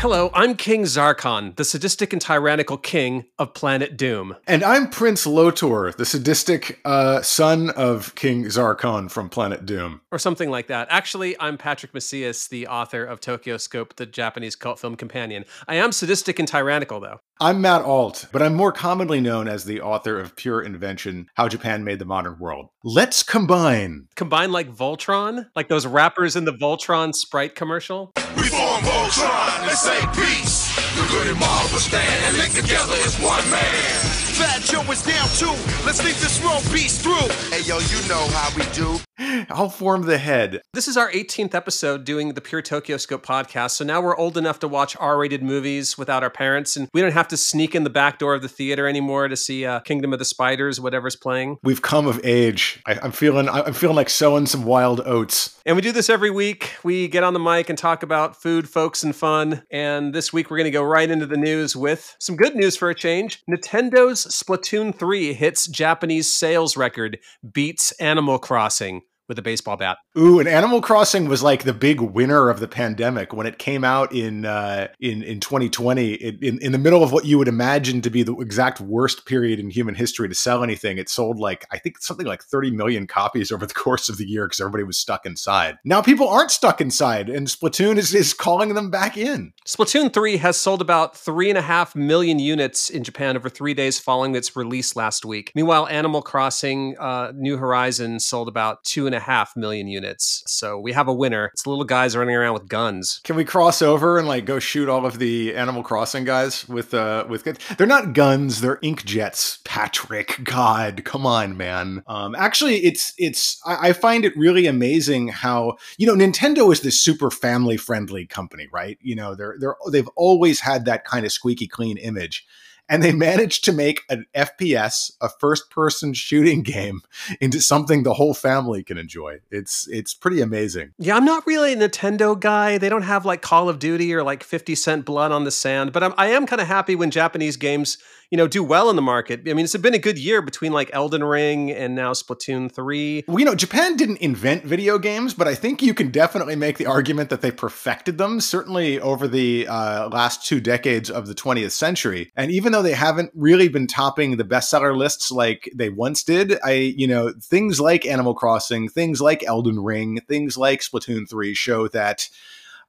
Hello, I'm King Zarkon, the sadistic and tyrannical king of Planet Doom. And I'm Prince Lotor, the sadistic uh, son of King Zarkon from Planet Doom. Or something like that. Actually, I'm Patrick Macias, the author of TokyoScope, the Japanese cult film companion. I am sadistic and tyrannical, though. I'm Matt Alt, but I'm more commonly known as the author of Pure Invention How Japan Made the Modern World. Let's combine. Combine like Voltron? Like those rappers in the Voltron Sprite commercial? Voltron and say peace. The good and Marvel stand and link together as one man. Fat Joe is down too. Let's leave this world peace through. Hey yo, you know how we do. I'll form the head. This is our 18th episode doing the Pure TokyoScope podcast. So now we're old enough to watch R rated movies without our parents, and we don't have to sneak in the back door of the theater anymore to see uh, Kingdom of the Spiders, whatever's playing. We've come of age. I, I'm feeling. I'm feeling like sowing some wild oats. And we do this every week. We get on the mic and talk about food, folks, and fun. And this week we're going to go right into the news with some good news for a change. Nintendo's Splatoon 3 hits Japanese sales record, beats Animal Crossing with a baseball bat. Ooh, and Animal Crossing was like the big winner of the pandemic when it came out in uh, in in 2020. It, in in the middle of what you would imagine to be the exact worst period in human history to sell anything, it sold like I think something like 30 million copies over the course of the year because everybody was stuck inside. Now people aren't stuck inside, and Splatoon is is calling them back in. Splatoon 3 has sold about three and a half million units in Japan over three days following its release last week. Meanwhile, Animal Crossing uh, New Horizons sold about two and a half million units. So we have a winner. It's little guys running around with guns. Can we cross over and like go shoot all of the Animal Crossing guys with uh with they're not guns, they're ink jets. Patrick, God, come on, man. Um, actually, it's it's I, I find it really amazing how you know Nintendo is this super family friendly company, right? You know they're they're they've always had that kind of squeaky clean image and they managed to make an FPS, a first-person shooting game, into something the whole family can enjoy. It's it's pretty amazing. Yeah, I'm not really a Nintendo guy. They don't have like Call of Duty or like 50 Cent Blood on the Sand, but I'm, I am kind of happy when Japanese games you know do well in the market. I mean, it's been a good year between like Elden Ring and now Splatoon three. Well, you know, Japan didn't invent video games, but I think you can definitely make the argument that they perfected them. Certainly over the uh, last two decades of the 20th century, and even though they haven't really been topping the bestseller lists like they once did, I you know things like Animal Crossing, things like Elden Ring, things like Splatoon three show that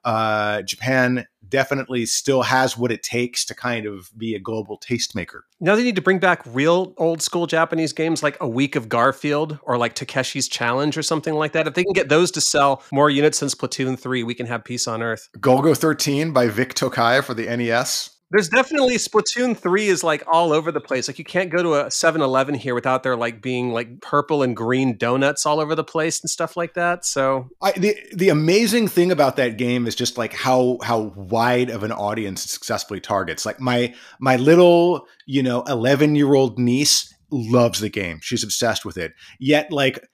uh, Japan definitely still has what it takes to kind of be a global tastemaker. Now they need to bring back real old school Japanese games like A Week of Garfield or like Takeshi's Challenge or something like that. If they can get those to sell more units than Splatoon 3, we can have peace on Earth. Golgo 13 by Vic Tokai for the NES. There's definitely Splatoon 3 is like all over the place. Like you can't go to a 7-Eleven here without there like being like purple and green donuts all over the place and stuff like that. So I, the the amazing thing about that game is just like how how wide of an audience it successfully targets. Like my my little, you know, 11-year-old niece loves the game. She's obsessed with it. Yet like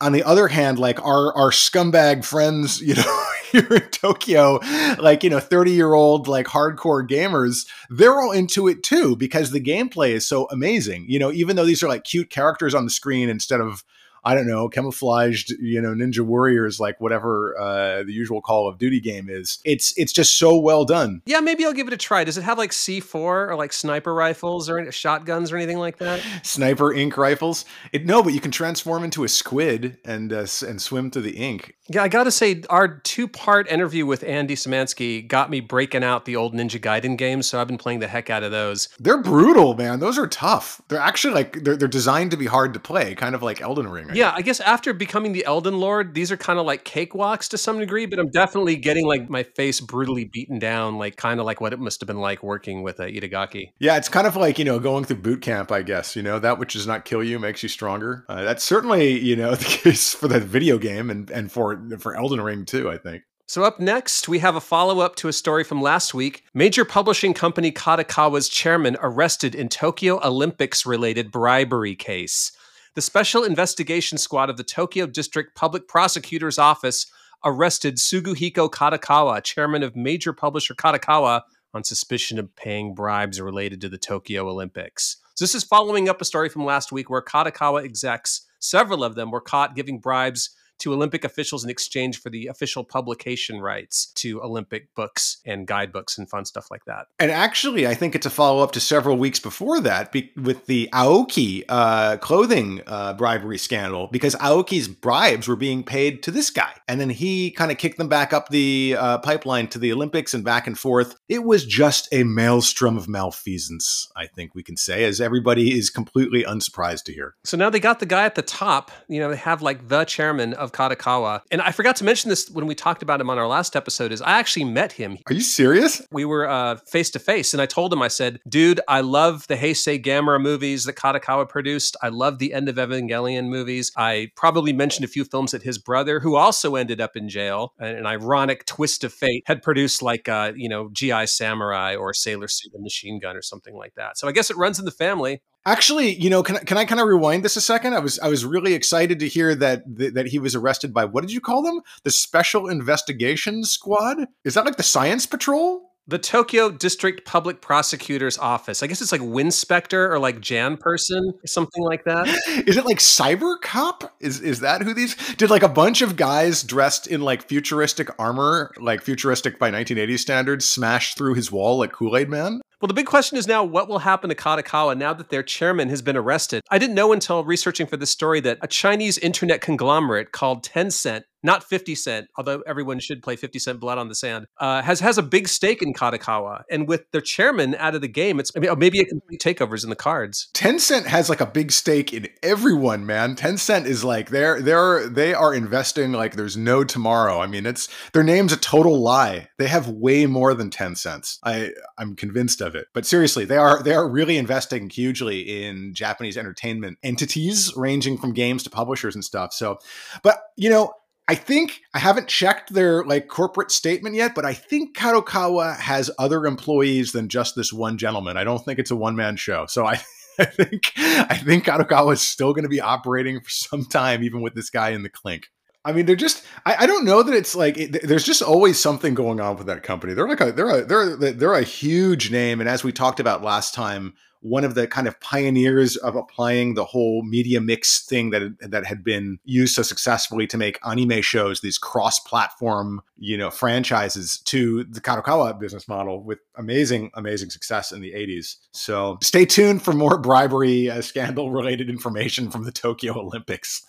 on the other hand, like our our scumbag friends, you know, here in Tokyo, like, you know, 30 year old, like hardcore gamers, they're all into it too because the gameplay is so amazing. You know, even though these are like cute characters on the screen instead of, I don't know, camouflaged, you know, ninja warriors, like whatever uh, the usual Call of Duty game is. It's it's just so well done. Yeah, maybe I'll give it a try. Does it have like C4 or like sniper rifles or any, shotguns or anything like that? Sniper ink rifles? It, no, but you can transform into a squid and uh, and swim through the ink. Yeah, I got to say, our two part interview with Andy Szymanski got me breaking out the old Ninja Gaiden games. So I've been playing the heck out of those. They're brutal, man. Those are tough. They're actually like they're they're designed to be hard to play, kind of like Elden Ring. Yeah, I guess after becoming the Elden Lord, these are kind of like cakewalks to some degree, but I'm definitely getting like my face brutally beaten down, like kind of like what it must have been like working with uh, Itagaki. Yeah, it's kind of like, you know, going through boot camp, I guess. You know, that which does not kill you makes you stronger. Uh, that's certainly, you know, the case for the video game and, and for, for Elden Ring too, I think. So, up next, we have a follow up to a story from last week. Major publishing company Kadokawa's chairman arrested in Tokyo Olympics related bribery case. The Special Investigation Squad of the Tokyo District Public Prosecutor's Office arrested Tsuguhiko Kadokawa, chairman of major publisher Kadokawa, on suspicion of paying bribes related to the Tokyo Olympics. So, this is following up a story from last week where Kadokawa execs, several of them, were caught giving bribes to Olympic officials in exchange for the official publication rights to Olympic books and guidebooks and fun stuff like that. And actually, I think it's a follow up to several weeks before that be- with the Aoki uh, clothing uh, bribery scandal, because Aoki's bribes were being paid to this guy. And then he kind of kicked them back up the uh, pipeline to the Olympics and back and forth. It was just a maelstrom of malfeasance, I think we can say, as everybody is completely unsurprised to hear. So now they got the guy at the top. You know, they have like the chairman of Kadokawa. And I forgot to mention this when we talked about him on our last episode is I actually met him. Are you serious? We were face to face and I told him, I said, dude, I love the Heisei Gamera movies that Kadokawa produced. I love the End of Evangelion movies. I probably mentioned a few films that his brother, who also ended up in jail, an ironic twist of fate, had produced like, uh, you know, GI Samurai or Sailor Suit and Machine Gun or something like that. So I guess it runs in the family. Actually, you know, can, can I kind of rewind this a second? I was I was really excited to hear that that he was arrested by what did you call them? The Special Investigation Squad? Is that like the Science Patrol? The Tokyo District Public Prosecutor's Office. I guess it's like Winspector or like Janperson something like that. Is it like Cyber Cop? Is is that who these did like a bunch of guys dressed in like futuristic armor, like futuristic by 1980 standards, smash through his wall like Kool-Aid Man? Well, the big question is now what will happen to Kadokawa now that their chairman has been arrested? I didn't know until researching for this story that a Chinese internet conglomerate called Tencent not 50 Cent, although everyone should play 50 Cent Blood on the Sand, uh, has has a big stake in Kadokawa. And with their chairman out of the game, it's I mean, maybe a complete takeover's in the cards. Tencent has like a big stake in everyone, man. Tencent is like they're they're they are investing like there's no tomorrow. I mean, it's their name's a total lie. They have way more than 10 cents. I I'm convinced of it. But seriously, they are they are really investing hugely in Japanese entertainment entities ranging from games to publishers and stuff. So, but you know, I think I haven't checked their like corporate statement yet, but I think Kadokawa has other employees than just this one gentleman. I don't think it's a one man show. So I, I think I think Kadokawa is still going to be operating for some time, even with this guy in the clink. I mean, they're just. I, I don't know that it's like. It, there's just always something going on with that company. They're like a. They're a. They're a, they're a huge name, and as we talked about last time, one of the kind of pioneers of applying the whole media mix thing that that had been used so successfully to make anime shows, these cross-platform, you know, franchises to the Kadokawa business model with amazing, amazing success in the 80s. So stay tuned for more bribery uh, scandal related information from the Tokyo Olympics.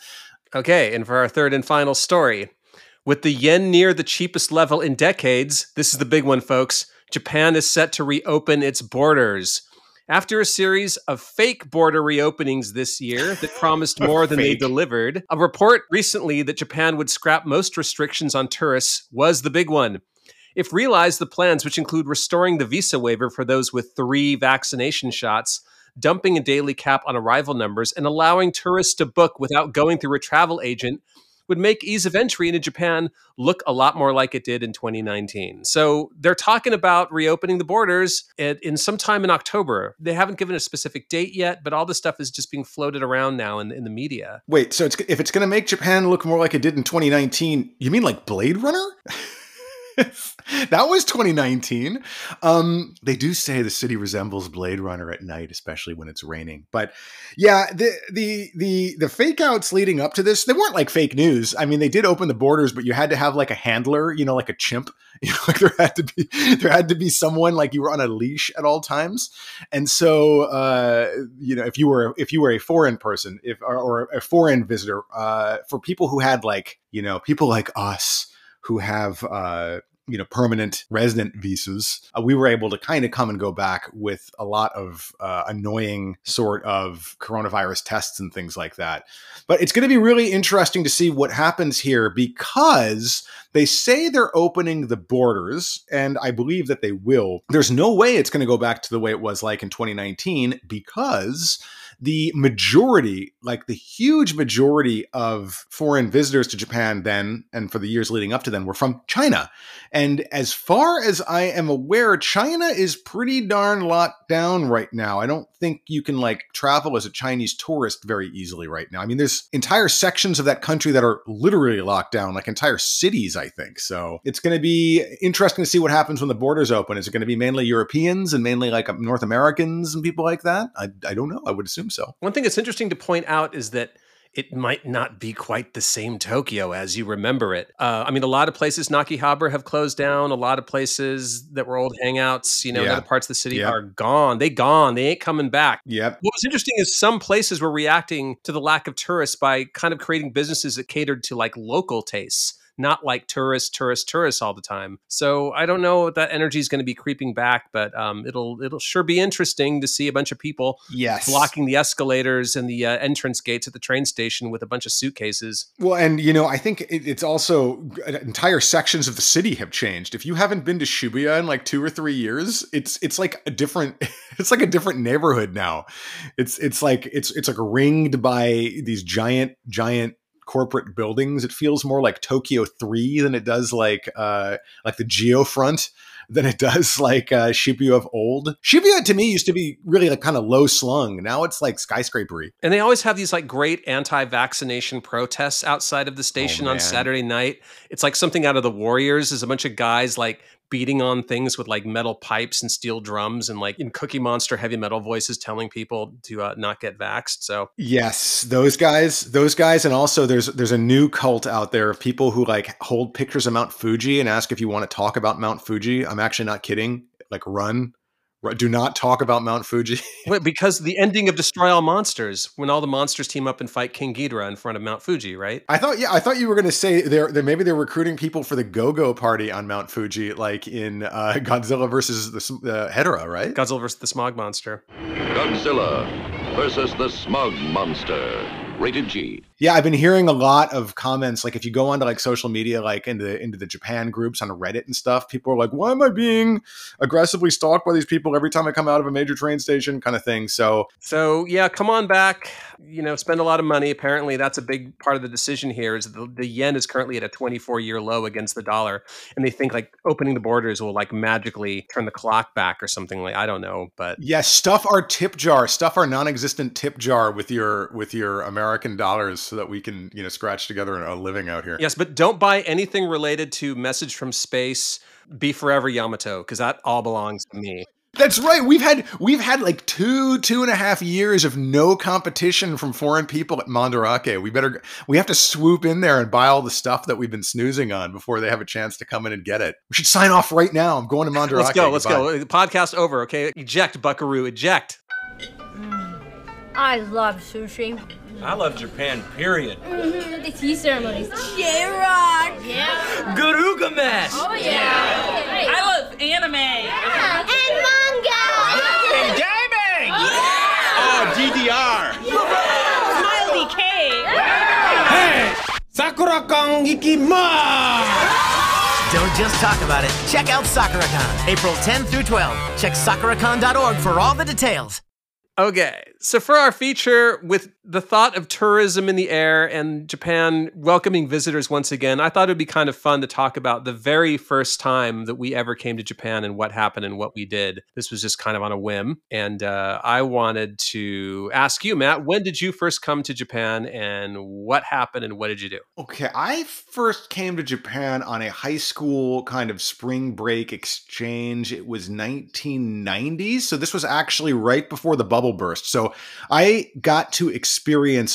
Okay, and for our third and final story, with the yen near the cheapest level in decades, this is the big one, folks. Japan is set to reopen its borders. After a series of fake border reopenings this year that promised more than they delivered, a report recently that Japan would scrap most restrictions on tourists was the big one. If realized, the plans, which include restoring the visa waiver for those with three vaccination shots, dumping a daily cap on arrival numbers, and allowing tourists to book without going through a travel agent, would make ease of entry into Japan look a lot more like it did in 2019. So they're talking about reopening the borders at, in sometime in October. They haven't given a specific date yet, but all this stuff is just being floated around now in, in the media. Wait, so it's, if it's going to make Japan look more like it did in 2019, you mean like Blade Runner? that was 2019. Um, they do say the city resembles Blade Runner at night, especially when it's raining. But yeah, the the the the fake outs leading up to this, they weren't like fake news. I mean, they did open the borders, but you had to have like a handler, you know, like a chimp. You know, like there had to be there had to be someone like you were on a leash at all times. And so, uh, you know, if you were if you were a foreign person, if or, or a foreign visitor, uh, for people who had like you know people like us who have uh, you know permanent resident visas uh, we were able to kind of come and go back with a lot of uh, annoying sort of coronavirus tests and things like that. But it's going to be really interesting to see what happens here because they say they're opening the borders and i believe that they will. There's no way it's going to go back to the way it was like in 2019 because the majority, like the huge majority of foreign visitors to Japan then and for the years leading up to then were from China. And as far as I am aware, China is pretty darn locked down right now. I don't think you can like travel as a Chinese tourist very easily right now. I mean, there's entire sections of that country that are literally locked down, like entire cities, I think. So it's going to be interesting to see what happens when the borders open. Is it going to be mainly Europeans and mainly like North Americans and people like that? I, I don't know. I would assume so. One thing that's interesting to point out is that it might not be quite the same Tokyo as you remember it. Uh, I mean, a lot of places, Nakihabara, have closed down. A lot of places that were old hangouts, you know, Yeah. other parts of the city Yep. are gone. They gone. They ain't coming back. Yep. What was interesting is some places were reacting to the lack of tourists by kind of creating businesses that catered to like local tastes, not like tourists, tourists, tourists all the time. So I don't know if that energy is going to be creeping back, but um, it'll it'll sure be interesting to see a bunch of people Yes. blocking the escalators and the uh, entrance gates at the train station with a bunch of suitcases. Well, and you know, I think it, it's also entire sections of the city have changed. If you haven't been to Shibuya in like two or three years, it's it's like a different it's like a different neighborhood now. It's it's like it's it's like ringed by these giant giant corporate buildings. It feels more like Tokyo three than it does like uh like the Geofront than it does like uh Shibuya of old. Shibuya to me used to be really like kind of low slung. Now it's like skyscrapery. And they always have these like great anti-vaccination protests outside of the station on. Saturday night. It's like something out of the Warriors. Is a bunch of guys like beating on things with like metal pipes and steel drums and like in Cookie Monster heavy metal voices telling people to uh, not get vaxxed. So Yes, those guys, those guys, and also there's there's a new cult out there of people who like hold pictures of Mount Fuji and ask if you want to talk about Mount Fuji. I'm actually not kidding. Like run, Ru- do not talk about Mount Fuji. Wait, because the ending of Destroy All Monsters, when all the monsters team up and fight King Ghidorah in front of Mount Fuji, right? I thought, yeah, I thought you were going to say they're, they're maybe they're recruiting people for the Go Go Party on Mount Fuji, like in uh, Godzilla versus the s- uh, Hedorah, right? Godzilla versus the Smog Monster. Godzilla versus the Smog Monster. Rated G. Yeah, I've been hearing a lot of comments. Like if you go onto like social media, like into the into the Japan groups on Reddit and stuff, people are like, "Why am I being aggressively stalked by these people every time I come out of a major train station?" Kind of thing. So So yeah, come on back. You know, spend a lot of money. Apparently, that's a big part of the decision here. Is the, the yen is currently at a 24 year low against the dollar, and they think like opening the borders will like magically turn the clock back or something like I don't know, but yes, stuff our tip jar, stuff our non-existent tip jar with your with your American dollars, so that we can you know scratch together a living out here. yes, but don't buy anything related to message from space. Be forever Yamato because that all belongs to me. That's right. We've had we've had like two two and a half years of no competition from foreign people at Mandarake. We better we have to swoop in there and buy all the stuff that we've been snoozing on before they have a chance to come in and get it. We should sign off right now. I'm going to Mandarake. Let's go. Let's Goodbye. go. Podcast over. Okay, eject Buckaroo. Eject. I love sushi. I love Japan, period. Mm-hmm. The tea ceremonies. J-Rock! Yeah. Garuga Mesh! Oh yeah. I love anime! Yeah. And manga. Oh, and gaming! Oh, yeah! Oh, DDR. Smiley K! Hey! Sakura Kong Ikima! Don't just talk about it. Check out SakuraCon, April 10 through 12. Check sakuracon.org for all the details. Okay, so for our feature, with the thought of tourism in the air and Japan welcoming visitors once again, I thought it would be kind of fun to talk about the very first time that we ever came to Japan and what happened and what we did. This was just kind of on a whim. And uh, I wanted to ask you, Matt, when did you first come to Japan and what happened and what did you do? Okay, I first came to Japan on a high school kind of spring break exchange. It was 1990, so this was actually right before the bubble burst. So I got to experience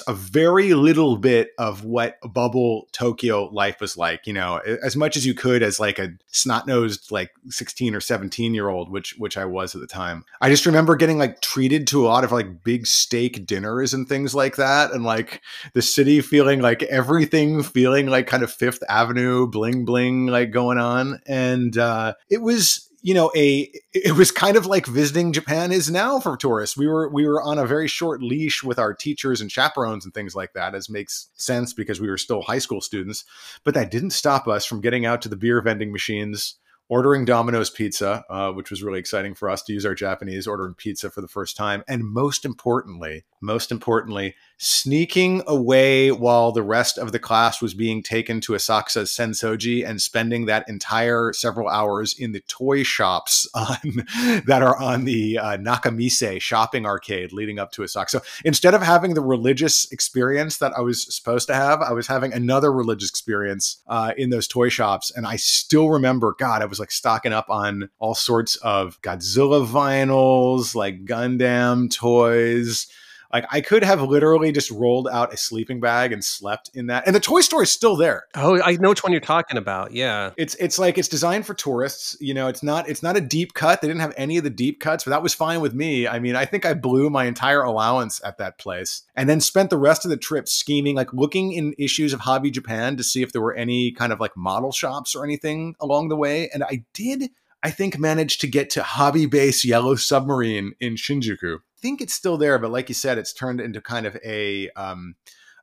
a very little bit of what bubble Tokyo life was like, you know, as much as you could as like a snot-nosed like 16 or 17 year old, which which I was at the time. I just remember getting like treated to a lot of like big steak dinners and things like that and like the city feeling like everything feeling like kind of Fifth Avenue bling bling like going on. And uh, it was you know a it was kind of like visiting Japan is now for tourists. We were we were on a very short leash with our teachers and chaperones and things like that, as makes sense because we were still high school students. But that didn't stop us from getting out to the beer vending machines. Ordering Domino's pizza, uh, which was really exciting for us to use our Japanese, ordering pizza for the first time. And most importantly, most importantly, sneaking away while the rest of the class was being taken to Asakusa's Sensoji and spending that entire several hours in the toy shops on, that are on the uh, Nakamise shopping arcade leading up to Asakusa. So instead of having the religious experience that I was supposed to have, I was having another religious experience uh, in those toy shops. And I still remember, God, I was like stocking up on all sorts of Godzilla vinyls, like Gundam toys Like I could have literally just rolled out a sleeping bag and slept in that. And the toy store is still there. Oh, I know which one you're talking about. Yeah. It's it's like it's designed for tourists. You know, it's not it's not a deep cut. They didn't have any of the deep cuts, but that was fine with me. I mean, I think I blew my entire allowance at that place, and then spent the rest of the trip scheming, like looking in issues of Hobby Japan to see if there were any kind of like model shops or anything along the way. And I did. I think managed to get to Hobby Base Yellow Submarine in Shinjuku. Think it's still there, but like you said, it's turned into kind of a um,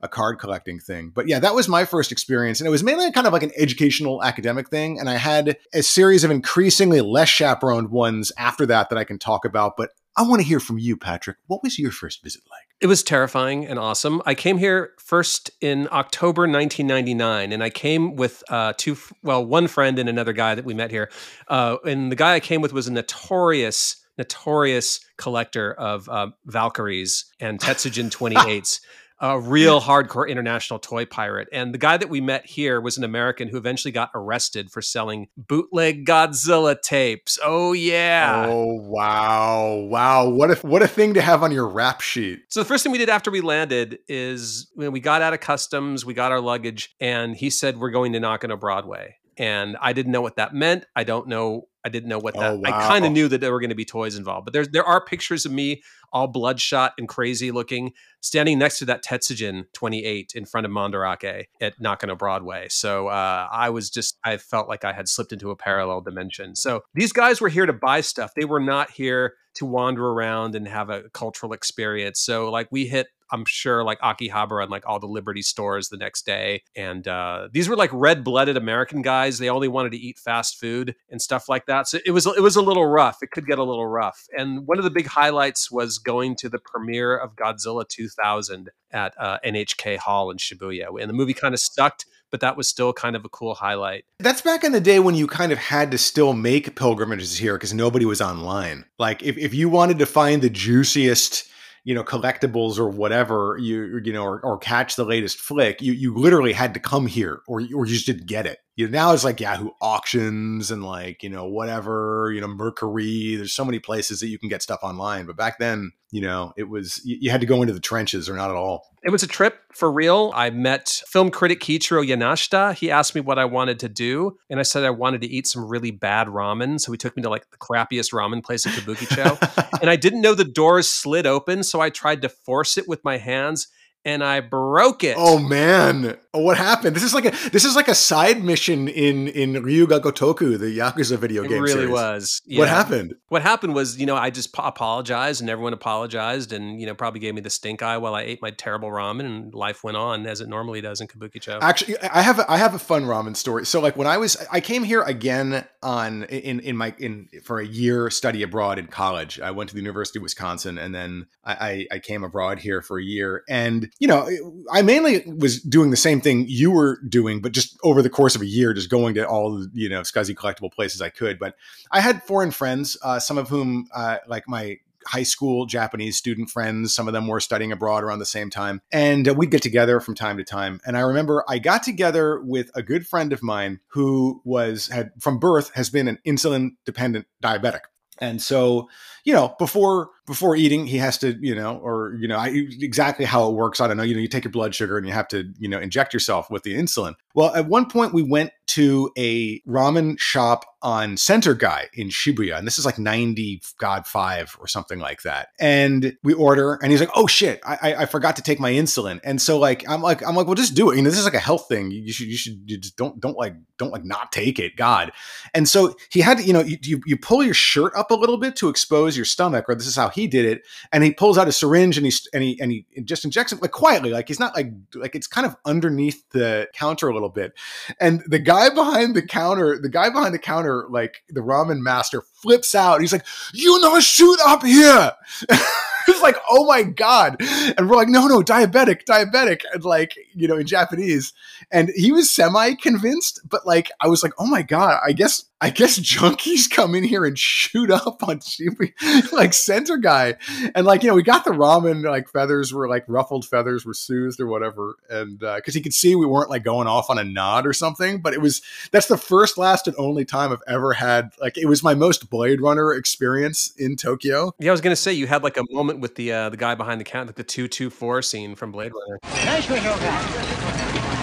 a card collecting thing. But yeah, that was my first experience. And it was mainly kind of like an educational academic thing. And I had a series of increasingly less chaperoned ones after that that I can talk about. But I want to hear from you, Patrick. What was your first visit like? It was terrifying and awesome. I came here first in October 1999, and I came with uh, two, well, one friend and another guy that we met here. Uh, and the guy I came with was a notorious notorious collector of uh, Valkyries and Tetsujin 28s. a real hardcore international toy pirate. And the guy that we met here was an American who eventually got arrested for selling bootleg Godzilla tapes. Oh yeah. Oh wow. Wow. What a what a thing to have on your rap sheet. So the first thing we did after we landed is when we got out of customs, we got our luggage, and he said we're going to Nakano Broadway. And I didn't know what that meant. I don't know I didn't know what that. Oh, I kind of knew that there were going to be toys involved, but there's there are pictures of me all bloodshot and crazy looking, standing next to that Tetsujin 28 in front of Mandarake at Nakano Broadway. So uh, I was just I felt like I had slipped into a parallel dimension. So these guys were here to buy stuff. They were not here to wander around and have a cultural experience. So like we hit I'm sure like Akihabara and like all the Liberty stores the next day. And uh, these were like red blooded American guys. They only wanted to eat fast food and stuff like that. So it was it was a little rough. It could get a little rough. And one of the big highlights was going to the premiere of Godzilla 2000 at uh, NHK Hall in Shibuya. And the movie kind of sucked But that was still kind of a cool highlight. That's back in the day when you kind of had to still make pilgrimages here because nobody was online. Like if, if you wanted to find the juiciest you know collectibles or whatever you you know or, or catch the latest flick you you literally had to come here or or you just didn't get it you know now it's like yahoo auctions and like you know whatever you know Mercari there's so many places that you can get stuff online but back then you know it was you, you had to go into the trenches or not at all It was a trip for real. I met film critic Kiichiro Yanashita. He asked me what I wanted to do, and I said I wanted to eat some really bad ramen. So he took me to like the crappiest ramen place in Kabukicho. and I didn't know the doors slid open, so I tried to force it with my hands and I broke it. Oh man, oh, what happened? This is like a this is like a side mission in in Ryuga Gotoku, the Yakuza video it game. It really series. was. What happened? What happened was, you know, I just apologized and everyone apologized and, you know, probably gave me the stink eye while I ate my terrible ramen and life went on as it normally does in Kabukicho. Actually, I have a, I have a fun ramen story. So like when I was I came here again on in in my in for a year study abroad in college. I went to the University of Wisconsin and then I I, I came abroad here for a year. And you know, I mainly was doing the same thing you were doing, but just over the course of a year, just going to all the you know scuzzy collectible places I could. But I had foreign friends, uh, some of whom uh, like my high school Japanese student friends. Some of them were studying abroad around the same time. And uh, we'd get together from time to time. And I remember I got together with a good friend of mine who was, had from birth, has been an insulin dependent diabetic. And so, you know, before before eating, he has to, you know, or you know, I, exactly how it works. I don't know. You know, you take your blood sugar and you have to, you know, inject yourself with the insulin. Well, at one point, we went to a ramen shop on Center Gai in Shibuya, and this is like ninety God five or something like that. And we order, and he's like, "Oh shit, I, I, forgot to take my insulin." And so, like, I'm like, I'm like, well, just do it. You know, this is like a health thing. You should, you should, you just don't, don't like, don't like not take it. God. And so he had to, you know, you, you pull your shirt up a little bit to expose your stomach, or this is how he did it. And he pulls out a syringe and he and he and he just injects it like quietly, like he's not like like it's kind of underneath the counter a little bit. And the guy behind the counter, the guy behind the counter, like the ramen master, flips out. He's like, "You know, shoot up here." it's like, oh my god! And we're like, no, no, diabetic, diabetic, and like, you know, in Japanese. And he was semi convinced, but like, I was like, oh my God, I guess, I guess junkies come in here and shoot up on like Center Gai. And like, you know, we got the ramen, like feathers were like ruffled feathers were soothed or whatever. And uh, cause he could see we weren't like going off on a nod or something, but it was, that's the first, last, and only time I've ever had, like, it was my most Blade Runner experience in Tokyo. Yeah, I was gonna say you had like a moment with the uh, the guy behind the counter, like the two two four scene from Blade Runner.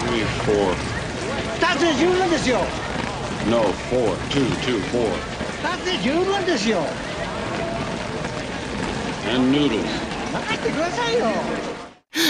We need four. Dat is Jutlanders, joh. No, four, two, two, four. Two, two, four. Dat is Jutlanders, joh. And noodles.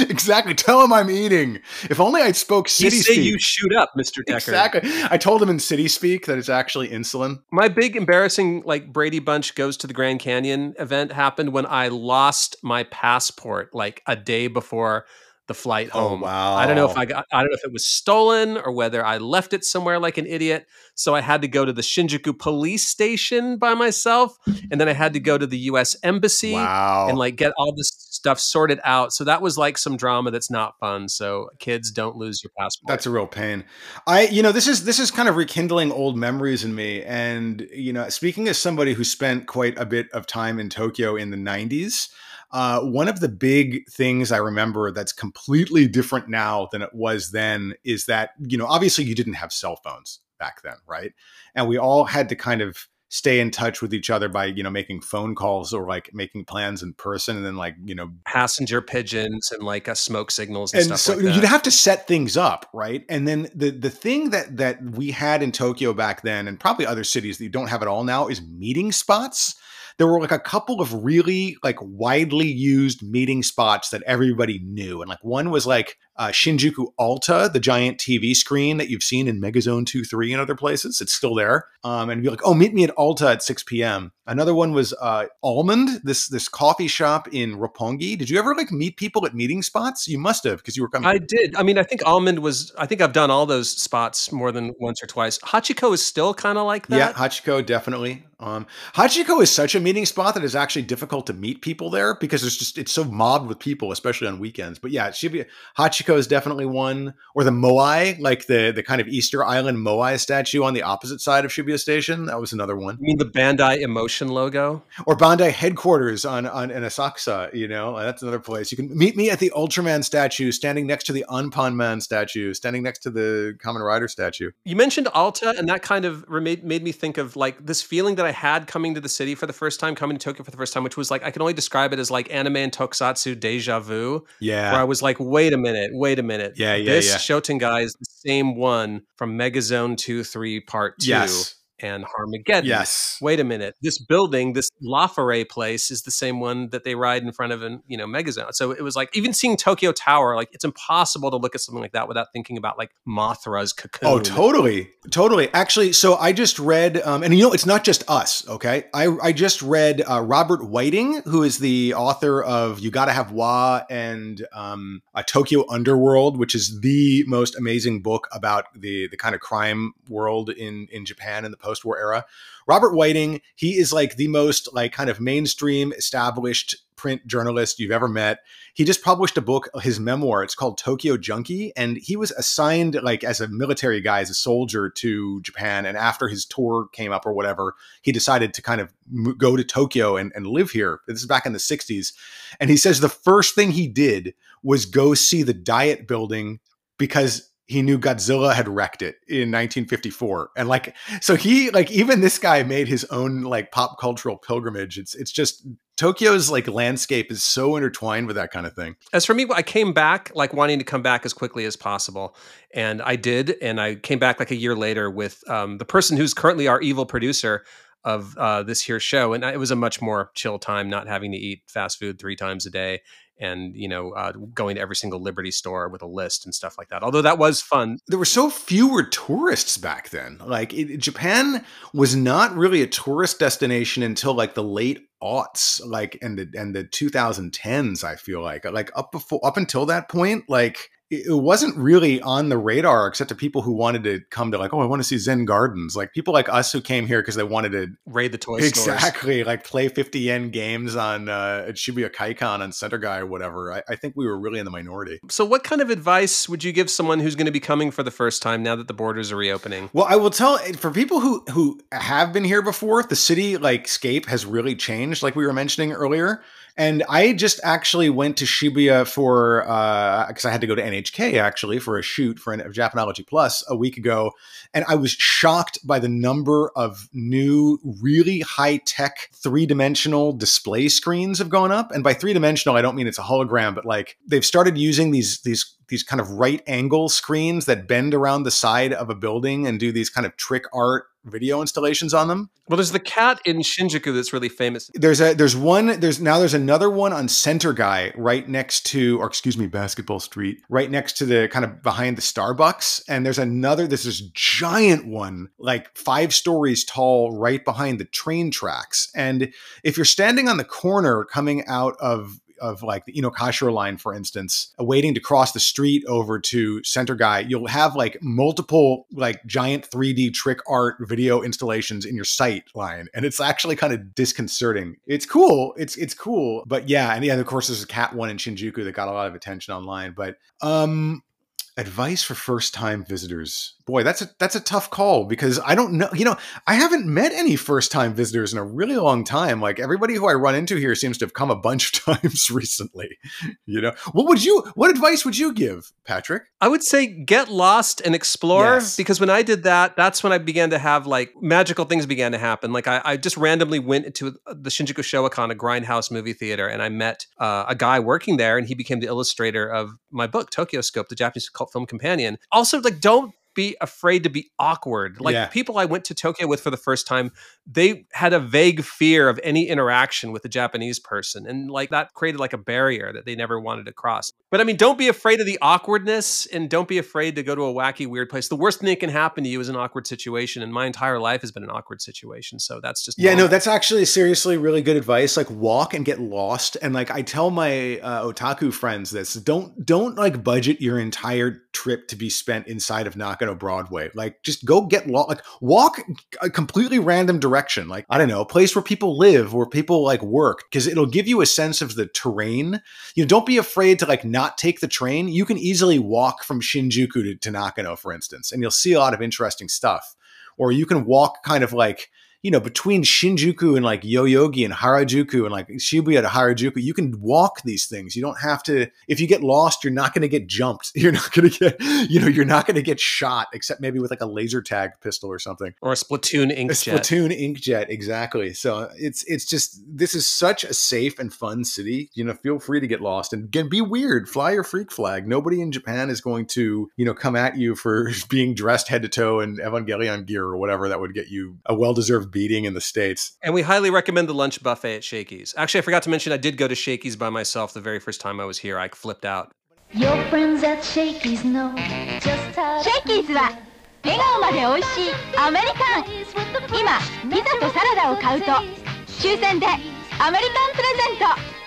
Exactly. Tell him I'm eating. If only I spoke city you say speak. You shoot up, Mr. Deckard. Exactly. I told him in city speak that it's actually insulin. My big embarrassing, like Brady Bunch goes to the Grand Canyon event happened when I lost my passport like a day before the flight Oh, home. wow. I don't know if I got I don't know if it was stolen or whether I left it somewhere like an idiot. So I had to go to the Shinjuku police station by myself and then I had to go to the US embassy Wow. and like get all this stuff sorted out. So that was like some drama that's not fun. So kids don't lose your passport. That's a real pain. I, you know, this is this is kind of rekindling old memories in me. And you know, speaking as somebody who spent quite a bit of time in Tokyo in the '90s, uh, one of the big things I remember that's completely different now than it was then is that you know, obviously, you didn't have cell phones back then, right? And we all had to kind of stay in touch with each other by you know making phone calls or like making plans in person and then like you know passenger pigeons and like uh, smoke signals and, and stuff so like that. you'd have to set things up right and then the the thing that that we had in tokyo back then and probably other cities that you don't have at all now is meeting spots there were like a couple of really like widely used meeting spots that everybody knew and like one was like uh, shinjuku alta the giant tv screen that you've seen in megazone 2 3 and other places it's still there um, and be like oh meet me at alta at 6 p.m another one was uh, almond this this coffee shop in roppongi did you ever like meet people at meeting spots you must have because you were coming I did. I mean, I think Almond was. I think I've done all those spots more than once or twice. Hachiko is still kind of like that. Yeah, Hachiko definitely. Um, Hachiko is such a meeting spot that it's actually difficult to meet people there because it's just it's so mobbed with people, especially on weekends. But yeah, Shibuya Hachiko is definitely one, or the Moai, like the the kind of Easter Island Moai statue on the opposite side of Shibuya Station. That was another one. You mean the Bandai Emotion logo? Or Bandai headquarters on on in Asakusa. You know, uh, that's another place. You can meet me at the Ultraman statue, standing next to the Anpanman statue, standing next to the Kamen Rider statue. You mentioned Alta, and that kind of made, made me think of like this feeling that I had coming to the city for the first time, coming to Tokyo for the first time, which was like I can only describe it as like anime and tokusatsu deja vu. Yeah. Where I was like, wait a minute, wait a minute. Yeah, yeah, This yeah. guy is the same one from Megazone 2 3 Part 2 Yes. And Harmageddon. Yes. Wait a minute. This building, this La Forêt place, is the same one that they ride in front of an, you know, Megazone. So it was like even seeing Tokyo Tower, like it's impossible to look at something like that without thinking about like Mothra's cocoon. Oh, totally, totally. Actually, so I just read, um, and you know, it's not just us. Okay, I I just read uh, Robert Whiting, who is the author of "You Gotta Have Wa" and um, uh, Tokyo Underworld, which is the most amazing book about the the kind of crime world in in Japan in the post war era. Robert Whiting, he is like the most like kind of mainstream established print journalist you've ever met. He just published a book, his memoir. It's called Tokyo Junkie, and he was assigned like as a military guy, as a soldier to Japan. And after his tour came up or whatever, he decided to kind of go to Tokyo and, and live here. This is back in the '60s, and he says the first thing he did was go see the Diet Building because he knew Godzilla had wrecked it in 1954 and like so he like even this guy made his own like pop cultural pilgrimage. It's it's just Tokyo's like landscape is so intertwined with that kind of thing. As for me, I came back like wanting to come back as quickly as possible, and I did. And I came back like a year later with um, the person who's currently our evil producer of uh, this here show, and it was a much more chill time, not having to eat fast food three times a day, and you know, uh, going to every single Liberty store with a list and stuff like that. Although that was fun. there were so fewer tourists back then like it, Japan was not really a tourist destination until like the late aughts like and the and the 2010s I feel like like up before up until that point like it it wasn't really on the radar except to people who wanted to come to like, oh, I want to see Zen Gardens. Like people like us who came here because they wanted to Raid the toy stores. exactly like play 50 yen games on uh, at Shibuya Kaikon on Center Gai or whatever. I, I think we were really in the minority. So, what kind of advice would you give someone who's going to be coming for the first time now that the borders are reopening? Well, I will tell for people who who have been here before, the city like scape has really changed, like we were mentioning earlier. And I just actually went to Shibuya for because I had to go to NHK actually for a shoot for an, Japanology Plus a week ago, and I was shocked by the number of new, really high tech three dimensional display screens have gone up. And by three dimensional, I don't mean it's a hologram, but like they've started using these these these kind of right angle screens that bend around the side of a building and do these kind of trick art video installations on them. Well, there's the cat in Shinjuku that's really famous. There's a there's one there's now there's another one on Center Gai right next to or excuse me Basketball Street right next to the kind of behind the Starbucks and there's another there's this giant one like 5 stories tall right behind the train tracks and if you're standing on the corner coming out of of like the Inokashira line, for instance, waiting to cross the street over to Center Gai, you'll have like multiple like giant 3D trick art video installations in your sight line, and it's actually kind of disconcerting. It's cool. It's it's cool, but yeah, and yeah, of course, there's a cat one in Shinjuku that got a lot of attention online. But um, advice for first time visitors boy that's a that's a tough call because i don't know you know i haven't met any first time visitors in a really long time like everybody who i run into here seems to have come a bunch of times recently you know what would you what advice would you give patrick I would say get lost and explore Yes. because when I did that, that's when I began to have like magical things began to happen. Like I, I just randomly went into the Shinjuku Showakan, a grindhouse movie theater, and I met uh, a guy working there, and he became the illustrator of my book, TokyoScope, the Japanese film companion. Also, like don't be afraid to be awkward. Like Yeah. people I went to Tokyo with for the first time, they had a vague fear of any interaction with a Japanese person. And like that created like a barrier that they never wanted to cross. But I mean, don't be afraid of the awkwardness and don't be afraid to go to a wacky, weird place. The worst thing that can happen to you is an awkward situation. And my entire life has been an awkward situation. So that's just Yeah, no, that's actually seriously really good advice. Like walk and get lost. And like I tell my uh, otaku friends this, don't don't like budget your entire trip to be spent inside of Nakano Broadway. Like just go get lost. Like walk a completely random direction. Like I don't know, a place where people live, where people like work, because it'll give you a sense of the terrain. You know, don't be afraid to like not take the train. You can easily walk from Shinjuku to, to Nakano, for instance, and you'll see a lot of interesting stuff. Or you can walk kind of like you know, between Shinjuku and like Yoyogi and Harajuku and like Shibuya to Harajuku, you can walk these things. You don't have to, if you get lost, you're not going to get jumped. You're not going to get, you know, you're not going to get shot except maybe with like a laser tag pistol or something. or a Splatoon inkjet. A. Splatoon inkjet, exactly. So it's it's just this is such a safe and fun city. You know, feel free to get lost and get, be weird. Fly your freak flag. Nobody in Japan is going to you know come at you for being dressed head to toe in Evangelion gear or whatever that would get you a well deserved beating in the states. And we highly recommend the lunch buffet at Shakey's. Actually, I forgot to mention I did go to Shakey's by myself the very first time I was here. I flipped out. Your friends at Shakey's know just how シェイキーズは笑顔まで美味しいアメリカン今ピザとサラダを買うと抽選でアメリカンプレゼント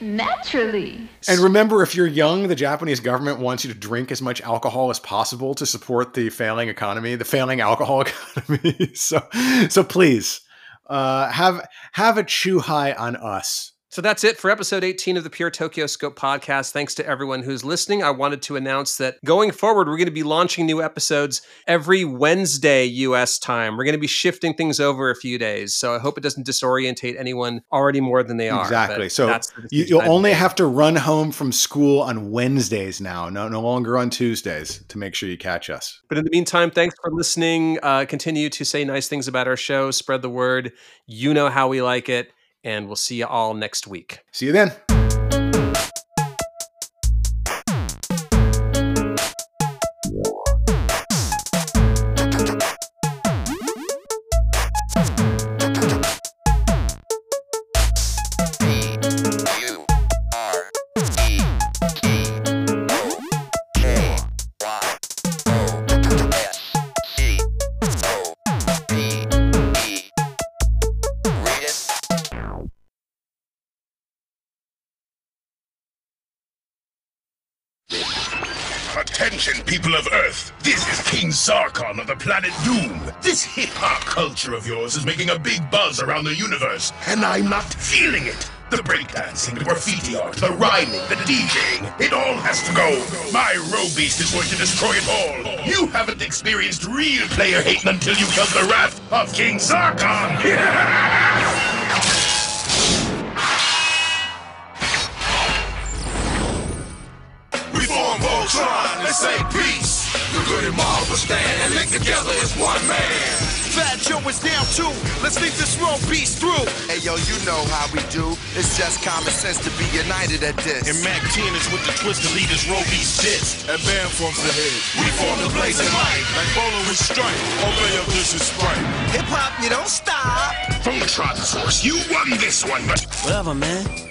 Naturally And remember, if you're young, the Japanese government wants you to drink as much alcohol as possible to support the failing economy, the failing alcohol economy. so, so please uh, have have a chuhai on us. So that's it for episode 18 of the Pure TokyoScope podcast. Thanks to everyone who's listening. I wanted to announce that going forward, we're going to be launching new episodes every Wednesday US time. We're going to be shifting things over a few days. So I hope it doesn't disorientate anyone already more than they are. Exactly. So that's you, you'll I've only have to run home from school on Wednesdays now, no, no longer on Tuesdays, to make sure you catch us. But in the meantime, thanks for listening. Uh, continue to say nice things about our show, spread the word. You know how we like it. And we'll see you all next week. See you then. Attention, people of Earth. This is King Zarkon of the planet Doom. This hip-hop culture of yours is making a big buzz around the universe, and I'm not feeling it. The breakdancing, the graffiti art, the rhyming, the DJing, it all has to go. My Row Beast is going to destroy it all. You haven't experienced real player hating until you felt the wrath of King Zarkon. say peace. The good and Marvel stand and link together as one man. Fat Joe is down too. Let's leave this road beast through. Hey yo, you know how we do. It's just common sense to be united at this. And Mac 10 is with the twist twisted leaders, Row Beast diss. And Bam forms the head. We form the blazing light. Like Bolo with strike. Obey of this is Sprite. Hip hop, you don't stop. Phone Voltron Source, you won this one, but Whatever, man.